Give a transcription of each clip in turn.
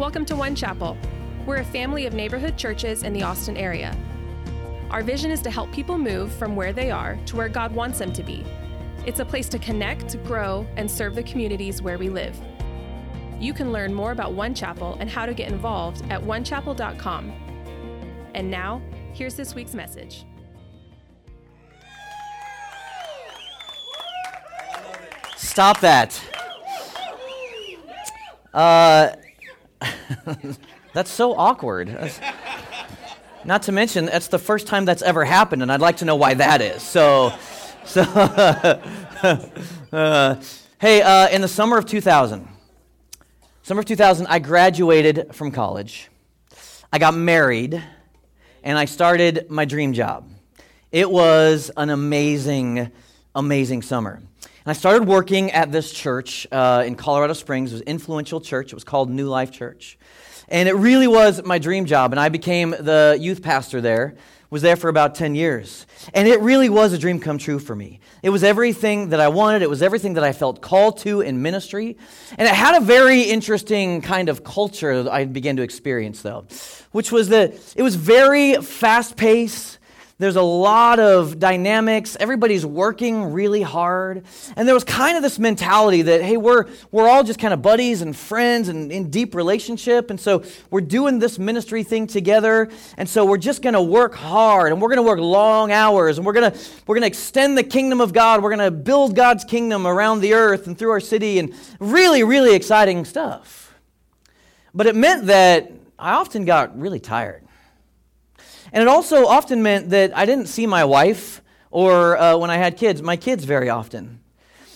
Welcome to One Chapel. We're a family of neighborhood churches in the Austin area. Our vision is to help people move from where they are to where God wants them to be. It's a place to connect, grow, and serve the communities where we live. You can learn more about One Chapel and how to get involved at onechapel.com. And now, here's this week's message. Stop that. Uh, that's so awkward. That's- not to mention, that's the first time that's ever happened, and I'd like to know why that is. So, so uh, hey, uh, in the summer of 2000, summer of 2000, I graduated from college. I got married, and I started my dream job. It was an amazing, amazing summer. And I started working at this church uh, in Colorado Springs. It was an influential church. It was called New Life Church. And it really was my dream job. And I became the youth pastor there, was there for about 10 years. And it really was a dream come true for me. It was everything that I wanted, it was everything that I felt called to in ministry. And it had a very interesting kind of culture that I began to experience, though, which was that it was very fast paced. There's a lot of dynamics. Everybody's working really hard. And there was kind of this mentality that, hey, we're, we're all just kind of buddies and friends and in deep relationship. And so we're doing this ministry thing together. And so we're just going to work hard and we're going to work long hours and we're going to we're going to extend the kingdom of God. We're going to build God's kingdom around the earth and through our city and really, really exciting stuff. But it meant that I often got really tired. And it also often meant that I didn't see my wife or uh, when I had kids, my kids very often.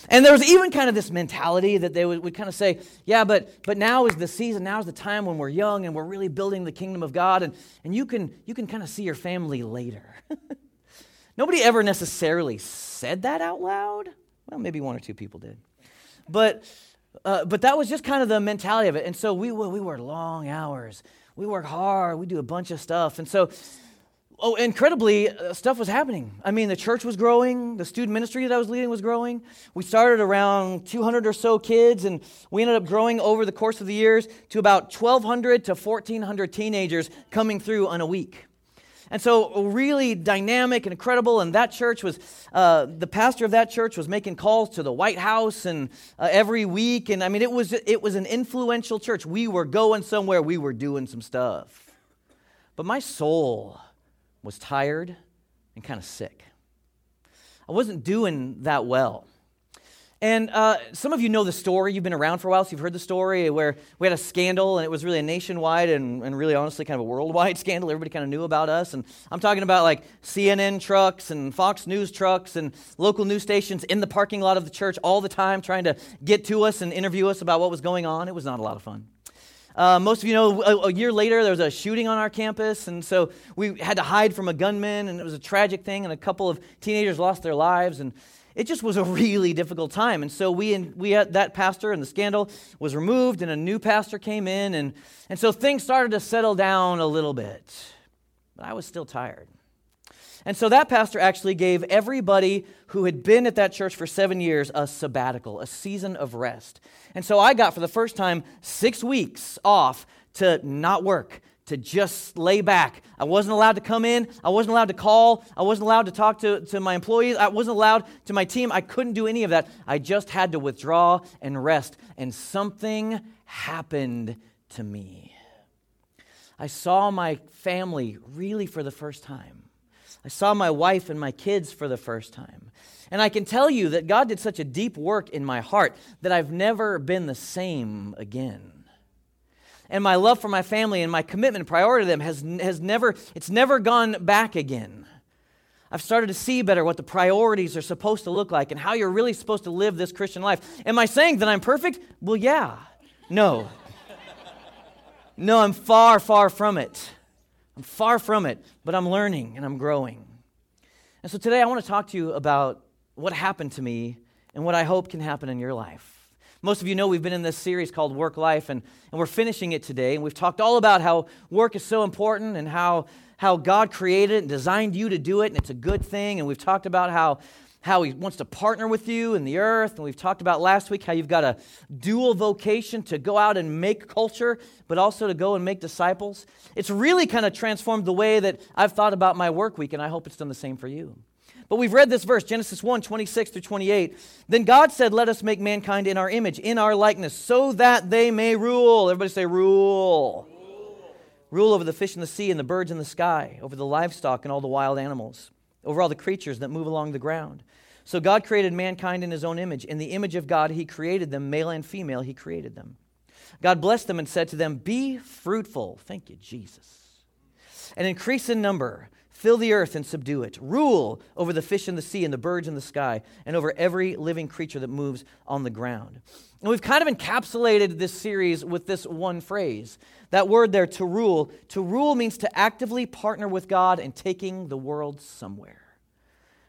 And there was even kind of this mentality that they would, would kind of say, yeah, but, but now is the season, now is the time when we're young and we're really building the kingdom of God, and, and you, can, you can kind of see your family later. Nobody ever necessarily said that out loud. Well, maybe one or two people did. But, uh, but that was just kind of the mentality of it. And so we, we worked long hours. We work hard. We do a bunch of stuff. And so oh, incredibly, uh, stuff was happening. I mean, the church was growing, the student ministry that I was leading was growing. We started around 200 or so kids, and we ended up growing over the course of the years to about 1,200 to 1,400 teenagers coming through on a week. And so, really dynamic and incredible. And that church was, uh, the pastor of that church was making calls to the White House and uh, every week. And I mean, it was, it was an influential church. We were going somewhere, we were doing some stuff. But my soul was tired and kind of sick. I wasn't doing that well. And uh, some of you know the story. You've been around for a while, so you've heard the story where we had a scandal, and it was really a nationwide and, and really honestly kind of a worldwide scandal. Everybody kind of knew about us. And I'm talking about like CNN trucks and Fox News trucks and local news stations in the parking lot of the church all the time trying to get to us and interview us about what was going on. It was not a lot of fun. Uh, most of you know, a, a, year later, there was a shooting on our campus, and so we had to hide from a gunman, and it was a tragic thing, and a couple of teenagers lost their lives, and it just was a really difficult time. And so we, we had that pastor, and the scandal was removed, and a new pastor came in, and, and so things started to settle down a little bit. But I was still tired. And so that pastor actually gave everybody who had been at that church for seven years a sabbatical, a season of rest. And so I got, for the first time, six weeks off to not work, to just lay back. I wasn't allowed to come in. I wasn't allowed to call. I wasn't allowed to talk to, to my employees. I wasn't allowed to my team. I couldn't do any of that. I just had to withdraw and rest. And something happened to me. I saw my family really for the first time. I saw my wife and my kids for the first time. And I can tell you that God did such a deep work in my heart that I've never been the same again. And my love for my family and my commitment and priority to them has, has never, it's never gone back again. I've started to see better what the priorities are supposed to look like and how you're really supposed to live this Christian life. Am I saying that I'm perfect? Well, yeah. No. no, I'm far, far from it. I'm far from it, but I'm learning and I'm growing. And so today I want to talk to you about what happened to me and what I hope can happen in your life. Most of you know we've been in this series called Work Life, and, and we're finishing it today. And we've talked all about how work is so important and how, how God created it and designed you to do it, and it's a good thing. And we've talked about how how He wants to partner with you in the earth. And we've talked about last week how you've got a dual vocation to go out and make culture, but also to go and make disciples. It's really kind of transformed the way that I've thought about my work week, and I hope it's done the same for you. But we've read this verse, Genesis 1 26 through 28. Then God said, Let us make mankind in our image, in our likeness, so that they may rule. Everybody say, rule. Rule, rule over the fish in the sea and the birds in the sky, over the livestock and all the wild animals, over all the creatures that move along the ground. So God created mankind in his own image. In the image of God, he created them, male and female, he created them. God blessed them and said to them, Be fruitful. Thank you, Jesus. And increase in number Fill the earth and subdue it. Rule over the fish in the sea and the birds in the sky and over every living creature that moves on the ground. And we've kind of encapsulated this series with this one phrase. That word there, to rule. To rule means to actively partner with God in taking the world somewhere.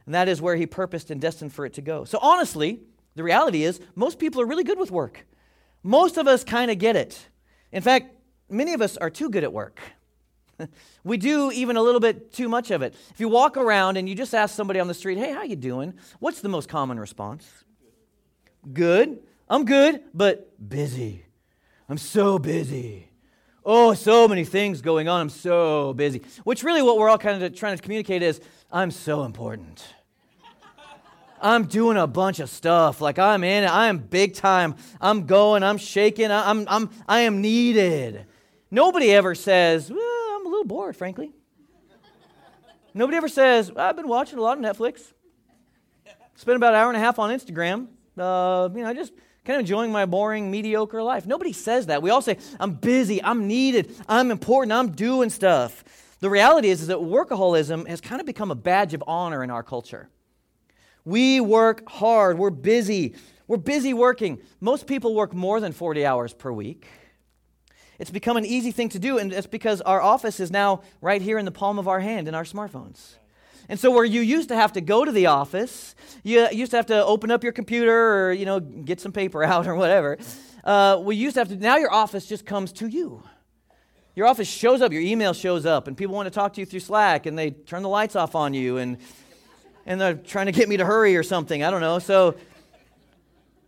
And that is where He purposed and destined for it to go. So, honestly, the reality is most people are really good with work. Most of us kind of get it. In fact, many of us are too good at work. we do even a little bit too much of it. If you walk around and you just ask somebody on the street, "Hey, how you doing?" What's the most common response? Good. I'm good, but busy. I'm so busy. Oh, so many things going on. I'm so busy. Which really what we're all kind of trying to communicate is I'm so important. I'm doing a bunch of stuff. Like I'm in it. I am big time. I'm going. I'm shaking. I'm, I'm, I am needed. Nobody ever says, little bored, frankly. Nobody ever says, I've been watching a lot of Netflix. Spent about an hour and a half on Instagram. Uh, you know, just kind of enjoying my boring, mediocre life. Nobody says that. We all say, I'm busy, I'm needed, I'm important, I'm doing stuff. The reality is, is that workaholism has kind of become a badge of honor in our culture. We work hard, we're busy, we're busy working. Most people work more than 40 hours per week. It's become an easy thing to do, and it's because our office is now right here in the palm of our hand in our smartphones. And so, where you used to have to go to the office, you used to have to open up your computer or you know get some paper out or whatever. Uh, we used to have to. Now your office just comes to you. Your office shows up. Your email shows up, and people want to talk to you through Slack, and they turn the lights off on you, and and they're trying to get me to hurry or something. I don't know. So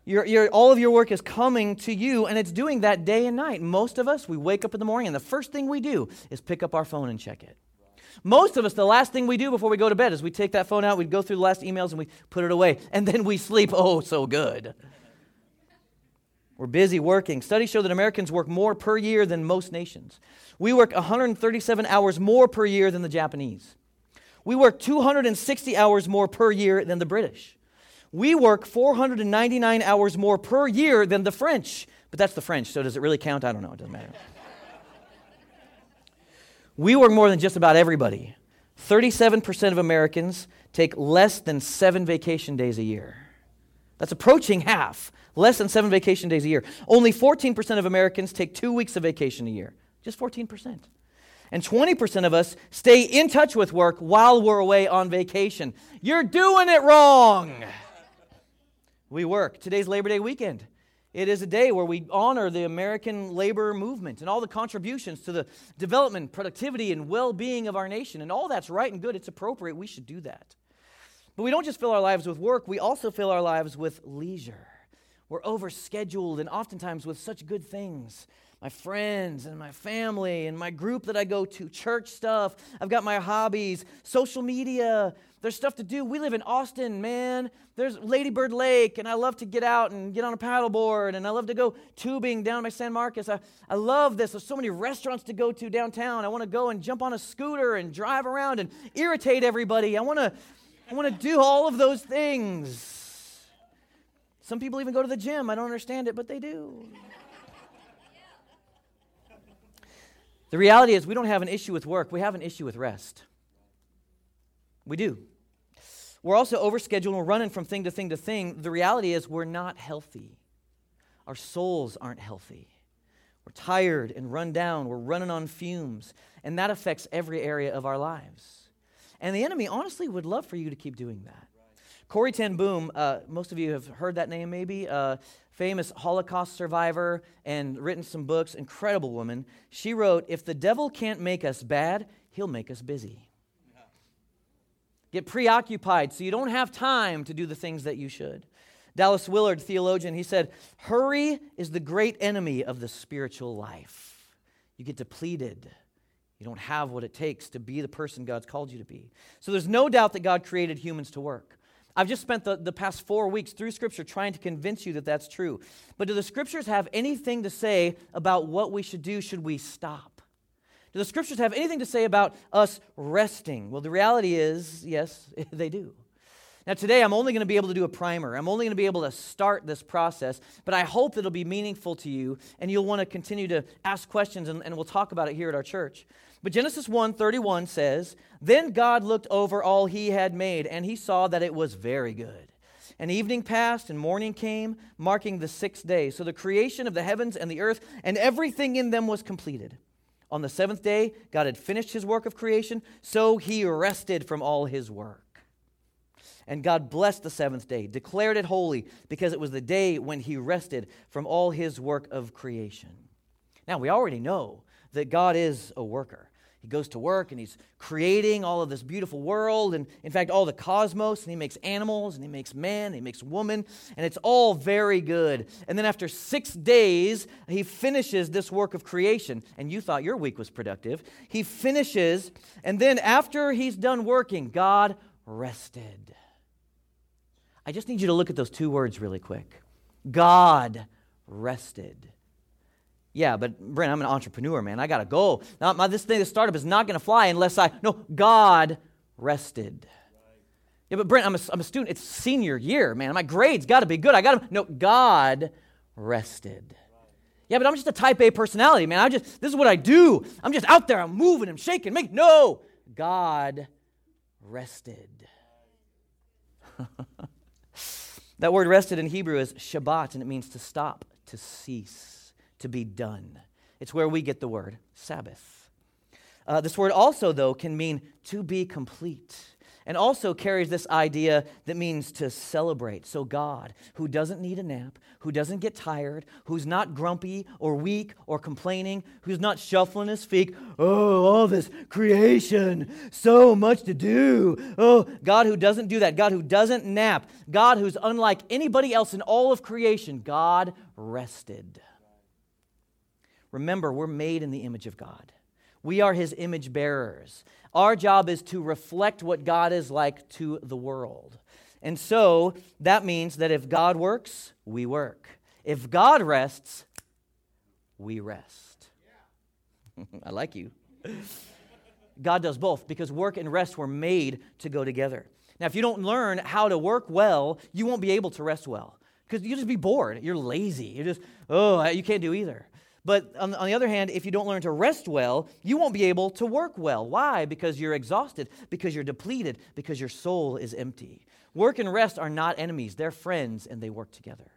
your, your, all of your work is coming to you, and it's doing that day and night. Most of us, we wake up in the morning, and the first thing we do is pick up our phone and check it. Most of us, the last thing we do before we go to bed is we take that phone out, we go through the last emails, and we put it away, and then we sleep oh so good. We're busy working. Studies show that Americans work more per year than most nations. We work 137 hours more per year than the Japanese. We work 260 hours more per year than the British. We work 499 hours more per year than the French. But that's the French, so does it really count? I don't know. It doesn't matter. we work more than just about everybody. 37% of Americans take less than seven vacation days a year. That's approaching half. Less than seven vacation days a year. Only 14% of Americans take two weeks of vacation a year. Just 14%. And 20% of us stay in touch with work while we're away on vacation. You're doing it wrong. We work. Today's Labor Day weekend. It is a day where we honor the American labor movement and all the contributions to the development, productivity, and well being of our nation. And all that's right and good. It's appropriate. We should do that. But we don't just fill our lives with work, we also fill our lives with leisure. We're overscheduled and oftentimes with such good things my friends and my family and my group that I go to, church stuff. I've got my hobbies, social media. There's stuff to do. We live in Austin, man. There's Ladybird Lake, and I love to get out and get on a paddleboard, and I love to go tubing down by San Marcos. I, I love this. There's so many restaurants to go to downtown. I want to go and jump on a scooter and drive around and irritate everybody. I want to I want to do all of those things. Some people even go to the gym. I don't understand it, but they do. The reality is, we don't have an issue with work, we have an issue with rest. We do. We're also overscheduled we're running from thing to thing to thing. The reality is, we're not healthy. Our souls aren't healthy. We're tired and run down. We're running on fumes. And that affects every area of our lives. And the enemy, honestly, would love for you to keep doing that. Corrie Ten Boom, uh, most of you have heard that name maybe, uh, famous Holocaust survivor and written some books, incredible woman. She wrote, If the devil can't make us bad, he'll make us busy. get preoccupied so you don't have time to do the things that you should. Dallas Willard, theologian, he said, Hurry is the great enemy of the spiritual life. You get depleted. You don't have what it takes to be the person God's called you to be. So there's no doubt that God created humans to work. I've just spent the, the past four weeks through Scripture trying to convince you that that's true. But do the Scriptures have anything to say about what we should do should we stop? Do the Scriptures have anything to say about us resting? Well, the reality is, yes, they do. Now, today I'm only going to be able to do a primer. I'm only going to be able to start this process, but I hope it'll be meaningful to you and you'll want to continue to ask questions and, and we'll talk about it here at our church. But Genesis 1 31 says, Then God looked over all he had made, and he saw that it was very good. And evening passed, and morning came, marking the sixth day. So the creation of the heavens and the earth and everything in them was completed. On the seventh day, God had finished his work of creation, so he rested from all his work. And God blessed the seventh day, declared it holy, because it was the day when he rested from all his work of creation. Now, we already know that God is a worker. He goes to work and he's creating all of this beautiful world, and in fact, all the cosmos, and he makes animals, and he makes man, and he makes woman, and it's all very good. And then after six days, he finishes this work of creation. And you thought your week was productive. He finishes, and then after he's done working, God rested. I just need you to look at those two words really quick. God rested. Yeah, but Brent, I'm an entrepreneur, man. I got to go. Now, my, this thing, this startup is not going to fly unless I. No, God rested. Yeah, but Brent, I'm a, I'm a student. It's senior year, man. My grades got to be good. I got to. No, God rested. Yeah, but I'm just a type A personality, man. I just, this is what I do. I'm just out there. I'm moving. I'm shaking. Make no. God rested. That word rested in Hebrew is Shabbat, and it means to stop, to cease, to be done. It's where we get the word Sabbath. Uh, this word also, though, can mean to be complete and also carries this idea that means to celebrate. So, God, who doesn't need a nap, who doesn't get tired, who's not grumpy or weak or complaining, who's not shuffling his feet, oh, all this creation, so much to do. Oh, God who doesn't do that, God who doesn't nap, God who's unlike anybody else in all of creation, God rested. Remember, we're made in the image of God. We are his image bearers. Our job is to reflect what God is like to the world. And so that means that if God works, we work. If God rests, we rest. I like you. God does both because work and rest were made to go together. Now, if you don't learn how to work well, you won't be able to rest well because you'll just be bored. You're lazy. You're just, oh, you can't do either. But on, the other hand, if you don't learn to rest well, you won't be able to work well. Why? Because you're exhausted, because you're depleted, because your soul is empty. Work and rest are not enemies, they're friends, and they work together.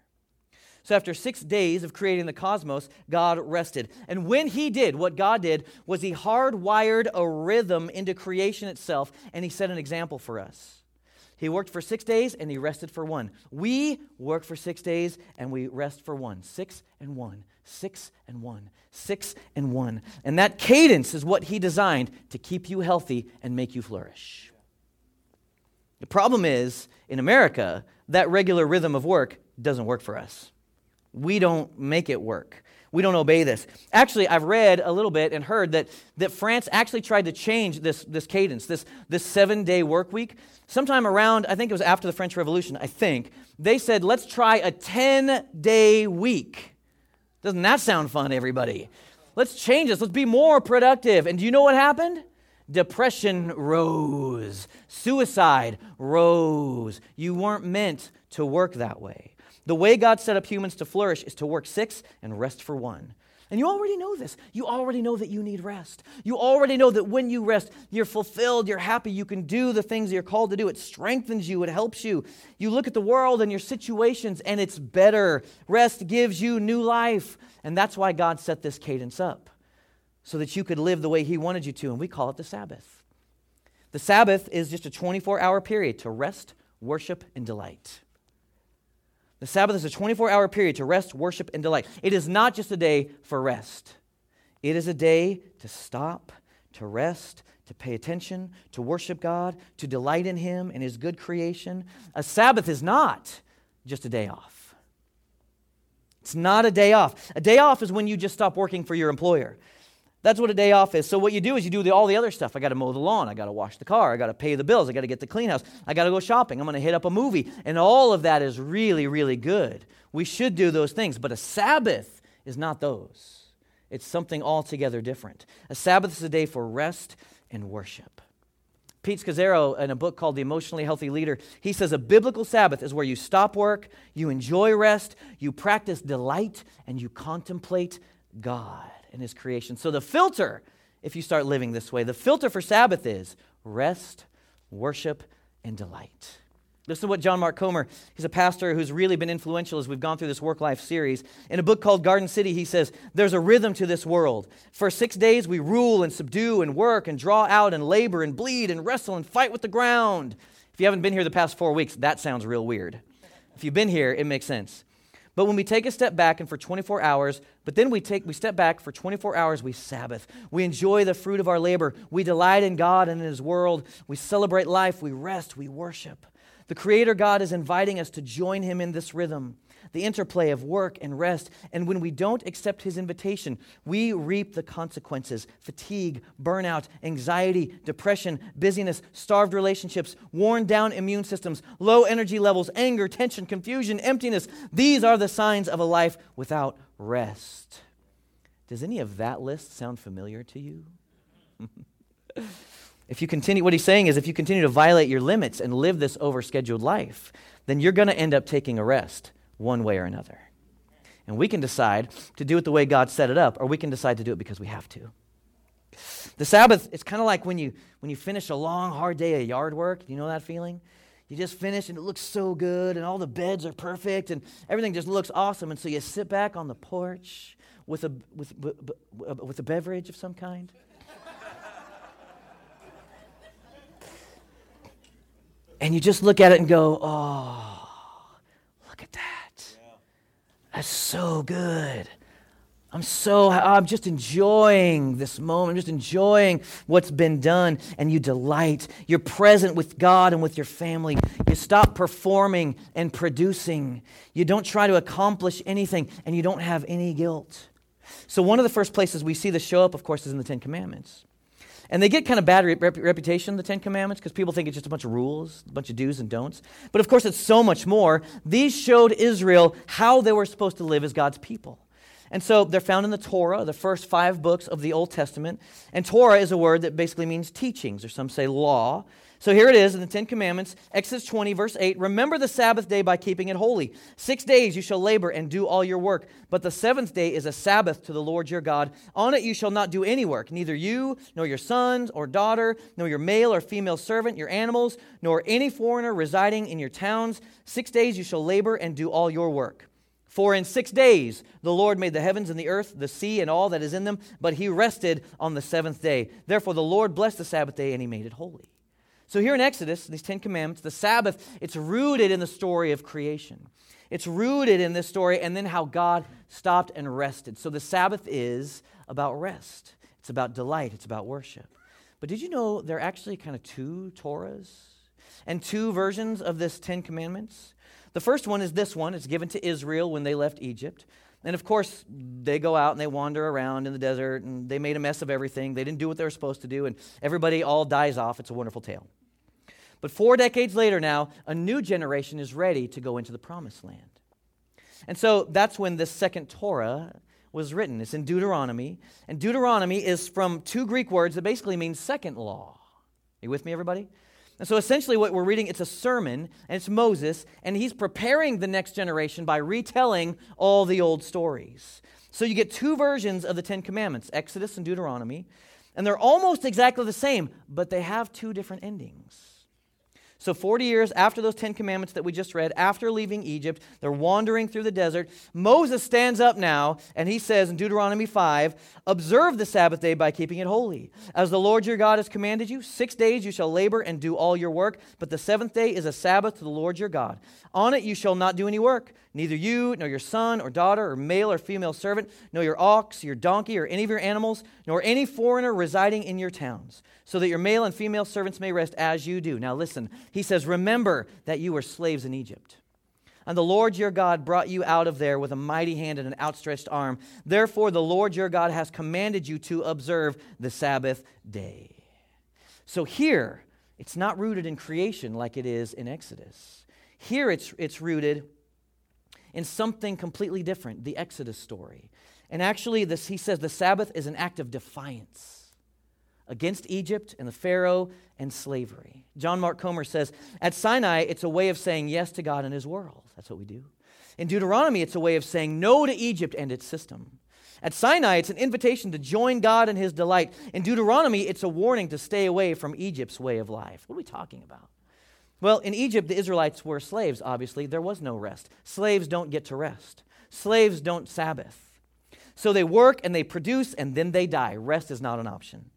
So, after six days of creating the cosmos, God rested. And when He did, what God did was He hardwired a rhythm into creation itself, and He set an example for us. He worked for six days and He rested for one. We work for six days and we rest for one. Six and one six and one, six and one. And that cadence is what he designed to keep you healthy and make you flourish. The problem is, in America, that regular rhythm of work doesn't work for us. We don't make it work. We don't obey this. Actually, I've read a little bit and heard that, that France actually tried to change this, this cadence, this, this seven day work week. Sometime around, I think it was after the French Revolution, I think, they said, let's try a 10 day week. Doesn't that sound fun, everybody? Let's change this. Let's be more productive. And do you know what happened? Depression rose. Suicide rose. You weren't meant to work that way. The way God set up humans to flourish is to work six and rest for one. And you already know this. You already know that you need rest. You already know that when you rest, you're fulfilled, you're happy, you can do the things you're called to do. It strengthens you, it helps you. You look at the world and your situations, and it's better. Rest gives you new life. And that's why God set this cadence up, so that you could live the way He wanted you to. And we call it the Sabbath. The Sabbath is just a 24 hour period to rest, worship, and delight. The Sabbath is a 24 hour period to rest, worship, and delight. It is not just a day for rest, it is a day to stop, to rest, to pay attention, to worship God, to delight in Him and His good creation. A Sabbath is not just a day off. It's not a day off. A day off is when you just stop working for your employer. That's what a day off is. So what you do is you do the, all the other stuff. I got to mow the lawn. I got to wash the car. I got to pay the bills. I got to get the clean house. I got to go shopping. I'm going to hit up a movie. And all of that is really, really good. We should do those things. But a Sabbath is not those. It's something altogether different. A Sabbath is a day for rest and worship. Pete Scazzero, in a book called The Emotionally Healthy Leader, he says a biblical Sabbath is where you stop work, you enjoy rest, you practice delight, and you contemplate God and His creation. So the filter, if you start living this way, the filter for Sabbath is rest, worship, and delight. Listen to what John Mark Comer, he's a pastor who's really been influential as we've gone through this work life series. In a book called Garden City, he says, There's a rhythm to this world. For six days, we rule and subdue and work and draw out and labor and bleed and wrestle and fight with the ground. If you haven't been here the past four weeks, that sounds real weird. If you've been here, it makes sense. But when we take a step back and for 24 hours, but then we take we step back for 24 hours, we Sabbath. We enjoy the fruit of our labor. We delight in God and in his world. We celebrate life, we rest, we worship. The creator God is inviting us to join him in this rhythm the interplay of work and rest. And when we don't accept his invitation, we reap the consequences fatigue, burnout, anxiety, depression, busyness, starved relationships, worn down immune systems, low energy levels, anger, tension, confusion, emptiness. These are the signs of a life without rest. Does any of that list sound familiar to you? if you continue, what he's saying is if you continue to violate your limits and live this overscheduled life, then you're going to end up taking a rest one way or another. And we can decide to do it the way God set it up, or we can decide to do it because we have to. The Sabbath, it's kind of like when you, when you finish a long, hard day of yard work. You know that feeling? You just finish and it looks so good, and all the beds are perfect, and everything just looks awesome. And so you sit back on the porch with a, with, uh, with a beverage of some kind. and you just look at it and go, oh. That's so good. I'm so, I'm just enjoying this moment, I'm just enjoying what's been done, and you delight. You're present with God and with your family. You stop performing and producing. You don't try to accomplish anything, and you don't have any guilt. So, one of the first places we see this show up, of course, is in the Ten Commandments. And they get kind of bad rep- reputation, the Ten Commandments, because people think it's just a bunch of rules, a bunch of do's and don'ts. But of course, it's so much more. These showed Israel how they were supposed to live as God's people. And so they're found in the Torah, the first five books of the Old Testament. And Torah is a word that basically means teachings, or some say law. So here it is in the Ten Commandments, Exodus 20, verse 8 Remember the Sabbath day by keeping it holy. Six days you shall labor and do all your work, but the seventh day is a Sabbath to the Lord your God. On it you shall not do any work, neither you, nor your sons or daughter, nor your male or female servant, your animals, nor any foreigner residing in your towns. Six days you shall labor and do all your work. For in six days the Lord made the heavens and the earth, the sea, and all that is in them, but he rested on the seventh day. Therefore the Lord blessed the Sabbath day and he made it holy. So here in Exodus, these Ten Commandments, the Sabbath, it's rooted in the story of creation. It's rooted in this story and then how God stopped and rested. So the Sabbath is about rest, it's about delight, it's about worship. But did you know there are actually kind of two Torahs and two versions of this Ten Commandments? The first one is this one. It's given to Israel when they left Egypt. And of course, they go out and they wander around in the desert and they made a mess of everything. They didn't do what they were supposed to do, and everybody all dies off. It's a wonderful tale. But four decades later now, a new generation is ready to go into the promised land. And so that's when this second Torah was written. It's in Deuteronomy. And Deuteronomy is from two Greek words that basically mean second law. Are you with me, everybody? And so essentially what we're reading, it's a sermon, and it's Moses, and he's preparing the next generation by retelling all the old stories. So you get two versions of the Ten Commandments, Exodus and Deuteronomy, and they're almost exactly the same, but they have two different endings. So, 40 years after those 10 commandments that we just read, after leaving Egypt, they're wandering through the desert. Moses stands up now and he says in Deuteronomy 5 Observe the Sabbath day by keeping it holy. As the Lord your God has commanded you, six days you shall labor and do all your work, but the seventh day is a Sabbath to the Lord your God. On it you shall not do any work, neither you, nor your son or daughter, or male or female servant, nor your ox, your donkey, or any of your animals, nor any foreigner residing in your towns, so that your male and female servants may rest as you do. Now listen, he says, Remember that you were slaves in Egypt. And the Lord your God brought you out of there with a mighty hand and an outstretched arm. Therefore, the Lord your God has commanded you to observe the Sabbath day. So here, it's not rooted in creation like it is in Exodus. Here, it's, it's rooted in something completely different the Exodus story. And actually, this, he says the Sabbath is an act of defiance against Egypt and the Pharaoh and slavery. John Mark Comer says, At Sinai, it's a way of saying yes to God and his world. That's what we do. In Deuteronomy, it's a way of saying no to Egypt and its system. At Sinai, it's an invitation to join God in his delight. In Deuteronomy, it's a warning to stay away from Egypt's way of life. What are we talking about? Well, in Egypt, the Israelites were slaves, obviously. There was no rest. Slaves don't get to rest, slaves don't Sabbath. So they work and they produce and then they die. Rest is not an option.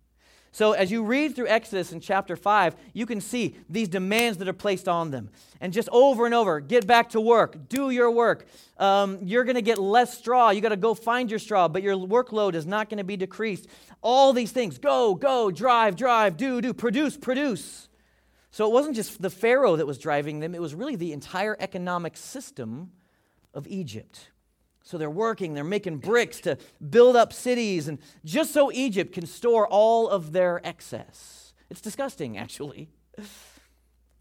So, as you read through Exodus in chapter 5, you can see these demands that are placed on them. And just over and over get back to work, do your work. Um, you're going to get less straw. You got to go find your straw, but your workload is not going to be decreased. All these things go, go, drive, drive, do, do, produce, produce. So, it wasn't just the Pharaoh that was driving them, it was really the entire economic system of Egypt. So they're working, they're making bricks to build up cities, and just so Egypt can store all of their excess. It's disgusting, actually.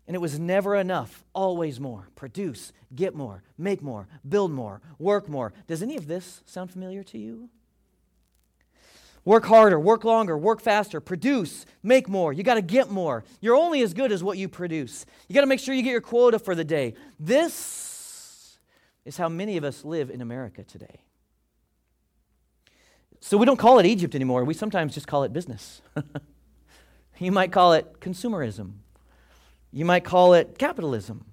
And it was never enough, always more. Produce, get more, make more, build more, work more. Does any of this sound familiar to you? Work harder, work longer, work faster, produce, make more. You got to get more. You're only as good as what you produce. You got to make sure you get your quota for the day. This is how many of us live in America today. So we don't call it Egypt anymore. We sometimes just call it business. you might call it consumerism. You might call it capitalism.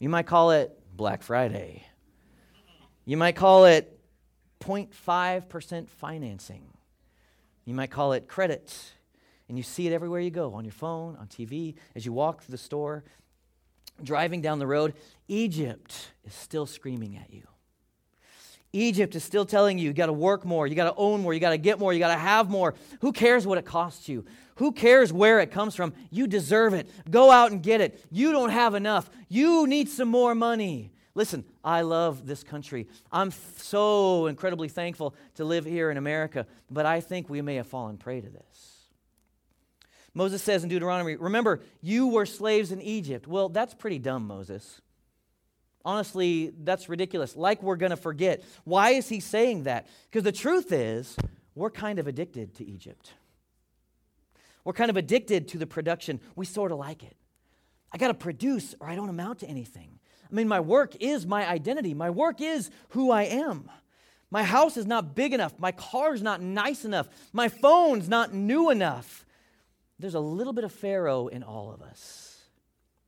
You might call it Black Friday. You might call it 0.5% financing. You might call it credit. And you see it everywhere you go on your phone, on TV, as you walk through the store driving down the road, Egypt is still screaming at you. Egypt is still telling you you got to work more, you got to own more, you got to get more, you got to have more. Who cares what it costs you? Who cares where it comes from? You deserve it. Go out and get it. You don't have enough. You need some more money. Listen, I love this country. I'm so incredibly thankful to live here in America, but I think we may have fallen prey to this. Moses says in Deuteronomy, Remember, you were slaves in Egypt. Well, that's pretty dumb, Moses. Honestly, that's ridiculous. Like we're going to forget. Why is he saying that? Because the truth is, we're kind of addicted to Egypt. We're kind of addicted to the production. We sort of like it. I got to produce or I don't amount to anything. I mean, my work is my identity, my work is who I am. My house is not big enough. My car's not nice enough. My phone's not new enough there's a little bit of Pharaoh in all of us.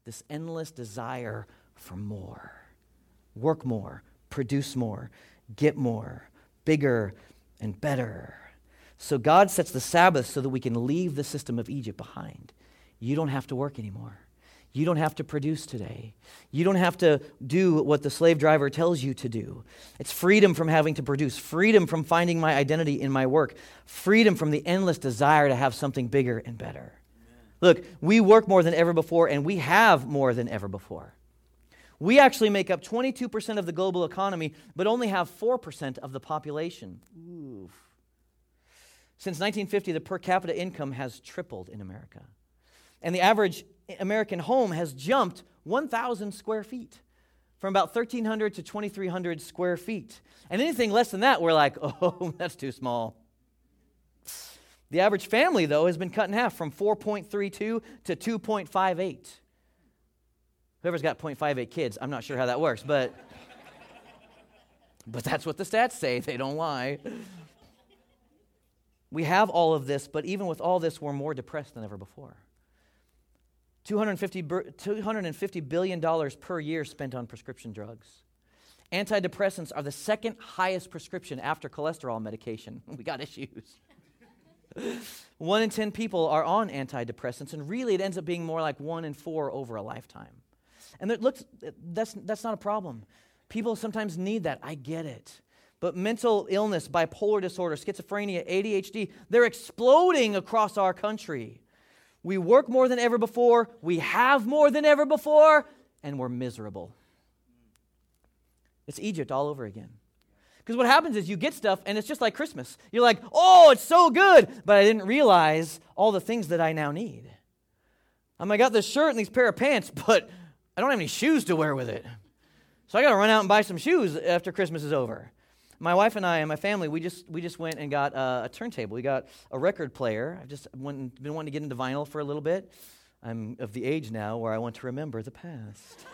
This endless desire for more. Work more, produce more, get more, bigger and better. So God sets the Sabbath so that we can leave the system of Egypt behind. You don't have to work anymore. You don't have to produce today. You don't have to do what the slave driver tells you to do. It's freedom from having to produce, freedom from finding my identity in my work, freedom from the endless desire to have something bigger and better. Amen. Look, we work more than ever before, and we have more than ever before. We actually make up 22% of the global economy, but only have 4% of the population. Oof. Since 1950, the per capita income has tripled in America. And the average American home has jumped 1,000 square feet from about 1,300 to 2,300 square feet. And anything less than that, we're like, oh, that's too small. The average family, though, has been cut in half from 4.32 to 2.58. Whoever's got 0.58 kids, I'm not sure how that works, but, but that's what the stats say. They don't lie. We have all of this, but even with all this, we're more depressed than ever before. 250, $250 billion per year spent on prescription drugs. Antidepressants are the second highest prescription after cholesterol medication. We got issues. one in 10 people are on antidepressants, and really it ends up being more like one in four over a lifetime. And looks, that's, that's not a problem. People sometimes need that. I get it. But mental illness, bipolar disorder, schizophrenia, ADHD, they're exploding across our country. We work more than ever before, we have more than ever before, and we're miserable. It's Egypt all over again. Because what happens is you get stuff and it's just like Christmas. You're like, oh, it's so good, but I didn't realize all the things that I now need. I Um, I got this shirt and these pair of pants, but I don't have any shoes to wear with it. So I got to run out and buy some shoes after Christmas is over. My wife and I and my family, we just we just went and got a turntable. We got a record player. I've just went, been wanting to get into vinyl for a little bit. I'm of the age now where I want to remember the past.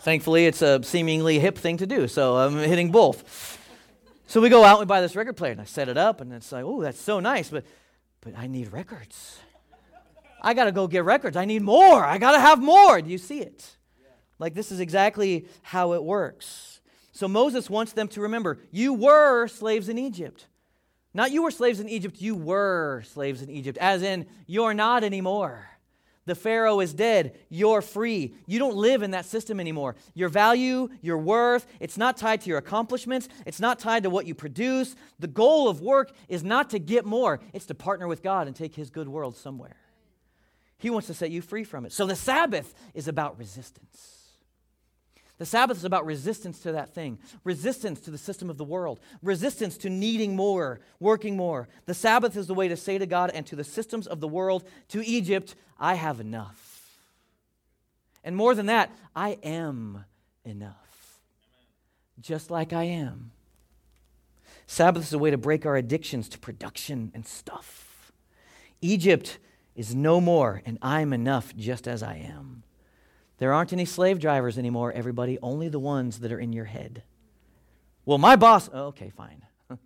Thankfully, it's a seemingly hip thing to do, so I'm hitting both. So we go out and we buy this record player, and I set it up, and it's like, oh, that's so nice, but, but I need records. I got to go get records. I need more. I got to have more. Do you see it? Like, this is exactly how it works. So Moses wants them to remember you were slaves in Egypt. Not you were slaves in Egypt, you were slaves in Egypt, as in, you're not anymore. The Pharaoh is dead. You're free. You don't live in that system anymore. Your value, your worth, it's not tied to your accomplishments. It's not tied to what you produce. The goal of work is not to get more, it's to partner with God and take His good world somewhere. He wants to set you free from it. So the Sabbath is about resistance. The Sabbath is about resistance to that thing, resistance to the system of the world, resistance to needing more, working more. The Sabbath is the way to say to God and to the systems of the world, to Egypt, I have enough. And more than that, I am enough. Just like I am. Sabbath is a way to break our addictions to production and stuff. Egypt is no more, and I'm enough just as I am. There aren't any slave drivers anymore, everybody, only the ones that are in your head. Well, my boss, oh, okay, fine.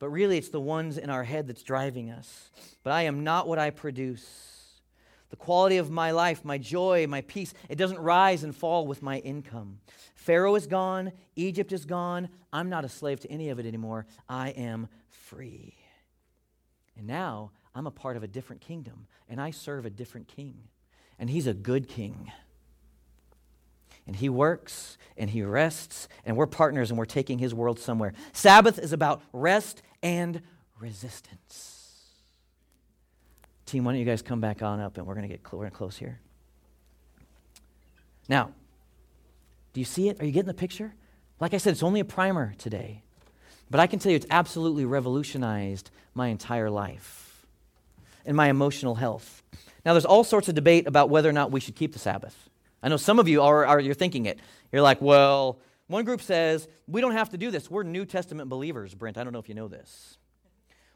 but really, it's the ones in our head that's driving us. But I am not what I produce. The quality of my life, my joy, my peace, it doesn't rise and fall with my income. Pharaoh is gone, Egypt is gone. I'm not a slave to any of it anymore. I am free. And now I'm a part of a different kingdom, and I serve a different king and he's a good king. And he works and he rests, and we're partners and we're taking his world somewhere. Sabbath is about rest and resistance. Team, why don't you guys come back on up and we're going to get cl- we're gonna close here. Now, do you see it? Are you getting the picture? Like I said, it's only a primer today. But I can tell you it's absolutely revolutionized my entire life and my emotional health. Now, there's all sorts of debate about whether or not we should keep the Sabbath. I know some of you are, are you're thinking it. You're like, well, one group says we don't have to do this. We're New Testament believers, Brent. I don't know if you know this.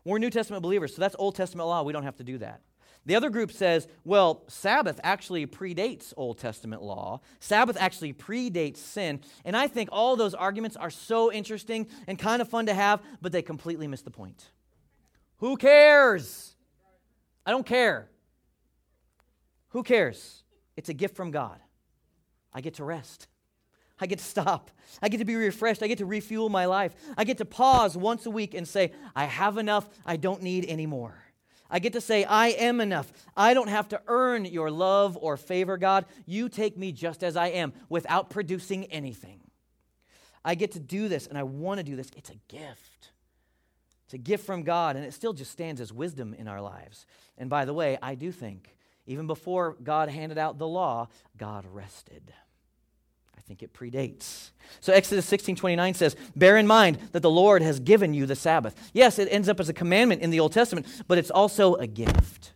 We're New Testament believers, so that's Old Testament law. We don't have to do that. The other group says, well, Sabbath actually predates Old Testament law. Sabbath actually predates sin. And I think all those arguments are so interesting and kind of fun to have, but they completely miss the point. Who cares? I don't care. Who cares? It's a gift from God. I get to rest. I get to stop. I get to be refreshed. I get to refuel my life. I get to pause once a week and say, I have enough. I don't need any more. I get to say, I am enough. I don't have to earn your love or favor, God. You take me just as I am without producing anything. I get to do this and I want to do this. It's a gift. It's a gift from God, and it still just stands as wisdom in our lives. And by the way, I do think even before God handed out the law, God rested. I think it predates. So Exodus 16 29 says, Bear in mind that the Lord has given you the Sabbath. Yes, it ends up as a commandment in the Old Testament, but it's also a gift.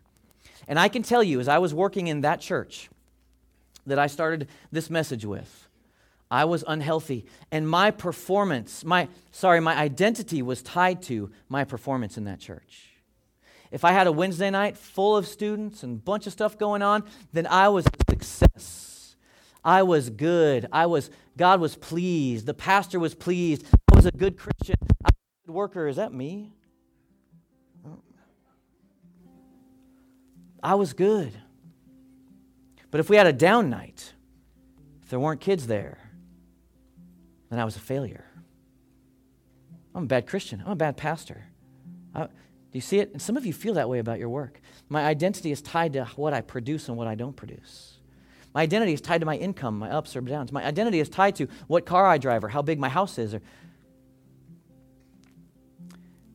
And I can tell you, as I was working in that church that I started this message with, I was unhealthy. And my performance, my, sorry, my identity was tied to my performance in that church. If I had a Wednesday night full of students and a bunch of stuff going on, then I was a success. I was good. I was God was pleased. The pastor was pleased. I was a good Christian. I was a good worker. Is that me? I was good. But if we had a down night, if there weren't kids there, then I was a failure. I'm a bad Christian. I'm a bad pastor. I, you see it? And some of you feel that way about your work. My identity is tied to what I produce and what I don't produce. My identity is tied to my income, my ups or downs. My identity is tied to what car I drive or how big my house is. Or...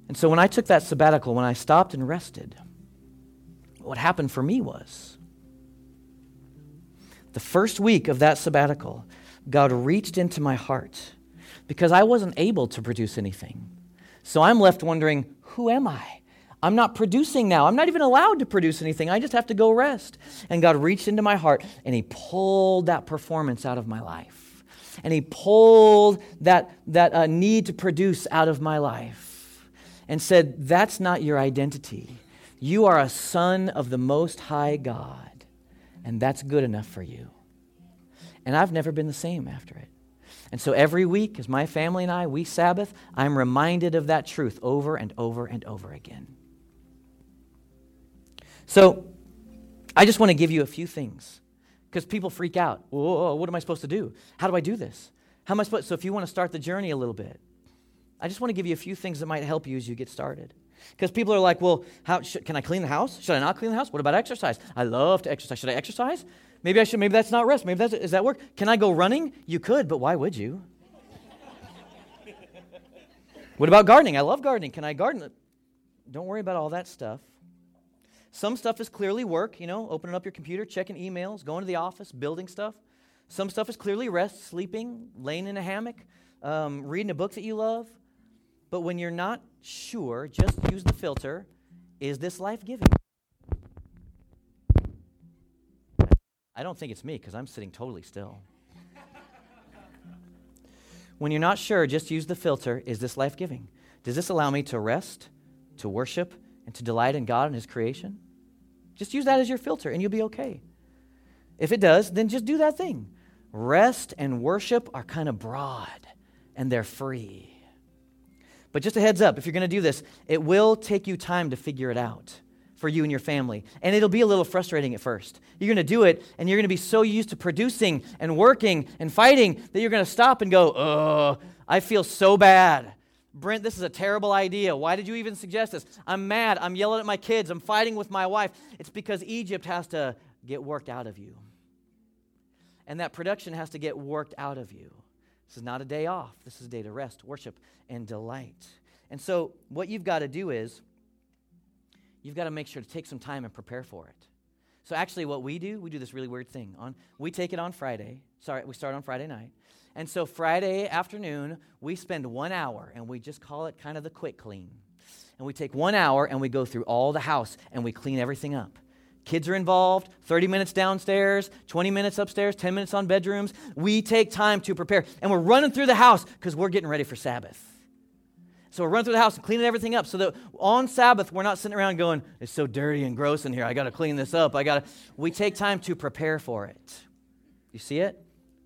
And so when I took that sabbatical, when I stopped and rested, what happened for me was the first week of that sabbatical, God reached into my heart because I wasn't able to produce anything. So I'm left wondering, who am I? I'm not producing now. I'm not even allowed to produce anything. I just have to go rest. And God reached into my heart and He pulled that performance out of my life. And He pulled that, that uh, need to produce out of my life and said, That's not your identity. You are a son of the Most High God, and that's good enough for you. And I've never been the same after it. And so every week, as my family and I, we Sabbath, I'm reminded of that truth over and over and over again. So I just want to give you a few things because people freak out. Whoa, what am I supposed to do? How do I do this? How am I supposed? So if you want to start the journey a little bit, I just want to give you a few things that might help you as you get started. Because people are like, well, how, can I clean the house? Should I not clean the house? What about exercise? I love to exercise. Should I exercise? Maybe I should. Maybe that's not rest. Maybe that's is that work? Can I go running? You could, but why would you? what about gardening? I love gardening. Can I garden? Don't worry about all that stuff. Some stuff is clearly work, you know, opening up your computer, checking emails, going to the office, building stuff. Some stuff is clearly rest, sleeping, laying in a hammock, um, reading a book that you love. But when you're not sure, just use the filter is this life giving? I don't think it's me because I'm sitting totally still. when you're not sure, just use the filter is this life giving? Does this allow me to rest, to worship, and to delight in God and His creation? Just use that as your filter and you'll be okay. If it does, then just do that thing. Rest and worship are kind of broad and they're free. But just a heads up, if you're going to do this, it will take you time to figure it out for you and your family. And it'll be a little frustrating at first. You're going to do it, and you're going to be so used to producing and working and fighting that you're going to stop and go, oh, I feel so bad. Brent, this is a terrible idea. Why did you even suggest this? I'm mad. I'm yelling at my kids. I'm fighting with my wife. It's because Egypt has to get worked out of you. And that production has to get worked out of you. This is not a day off. This is a day to rest, worship, and delight. And so, what you've got to do is, you've got to make sure to take some time and prepare for it. So, actually, what we do, we do this really weird thing. On, we take it on Friday. Sorry, we start on Friday night. And so Friday afternoon, we spend one hour and we just call it kind of the quick clean. And we take one hour and we go through all the house and we clean everything up. Kids are involved, 30 minutes downstairs, 20 minutes upstairs, 10 minutes on bedrooms. We take time to prepare. And we're running through the house because we're getting ready for Sabbath. So we're running through the house and cleaning everything up so that on Sabbath we're not sitting around going, it's so dirty and gross in here. I got to clean this up. I got to. We take time to prepare for it. You see it?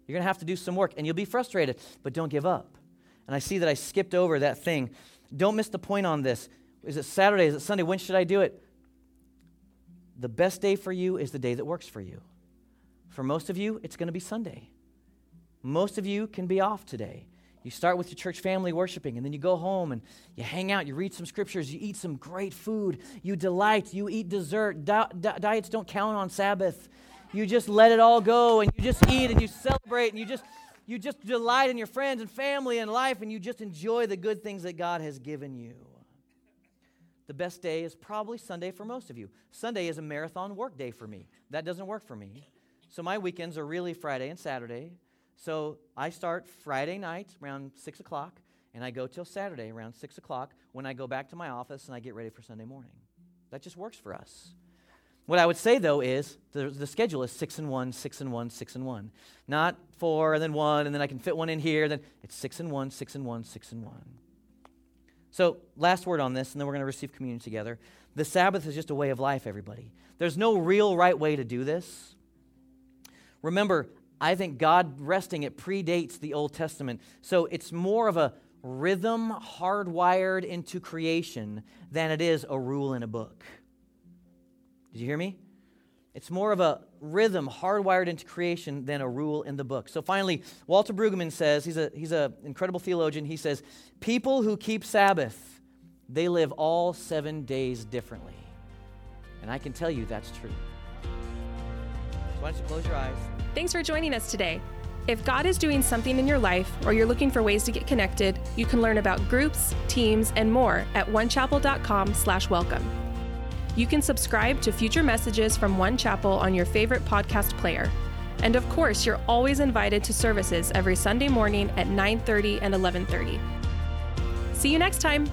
You're going to have to do some work and you'll be frustrated, but don't give up. And I see that I skipped over that thing. Don't miss the point on this. Is it Saturday? Is it Sunday? When should I do it? The best day for you is the day that works for you. For most of you, it's going to be Sunday. Most of you can be off today. You start with your church family worshiping, and then you go home and you hang out, you read some scriptures, you eat some great food, you delight, you eat dessert. Di- di- diets don't count on Sabbath you just let it all go and you just eat and you celebrate and you just you just delight in your friends and family and life and you just enjoy the good things that God has given you. The best day is probably Sunday for most of you. Sunday is a marathon work day for me. That doesn't work for me. So my weekends are really Friday and Saturday. So I start Friday night around 6 o'clock and I go till Saturday around 6 o'clock when I go back to my office and I get ready for Sunday morning. That just works for us. What I would say though is the, the schedule is six and one, six and one, six and one. Not four and then one, and then I can fit one in here. Then it's six and one, six and one, six and one. So, last word on this, and then we're going to receive communion together. The Sabbath is just a way of life, everybody. There's no real right way to do this. Remember, I think God resting, it predates the Old Testament. So it's more of a rhythm hardwired into creation than it is a rule in a book. Did you hear me? It's more of a rhythm hardwired into creation than a rule in the book. So finally, Walter Brueggemann says, he's an he's a incredible theologian, he says, people who keep Sabbath, they live all seven days differently. And I can tell you that's true. So why don't you close your eyes? Thanks for joining us today. If God is doing something in your life or you're looking for ways to get connected, you can learn about groups, teams, and more at onechapel.com/welcome. You can subscribe to future messages from One Chapel on your favorite podcast player. And of course, you're always invited to services every Sunday morning at 9:30 and 11:30. See you next time.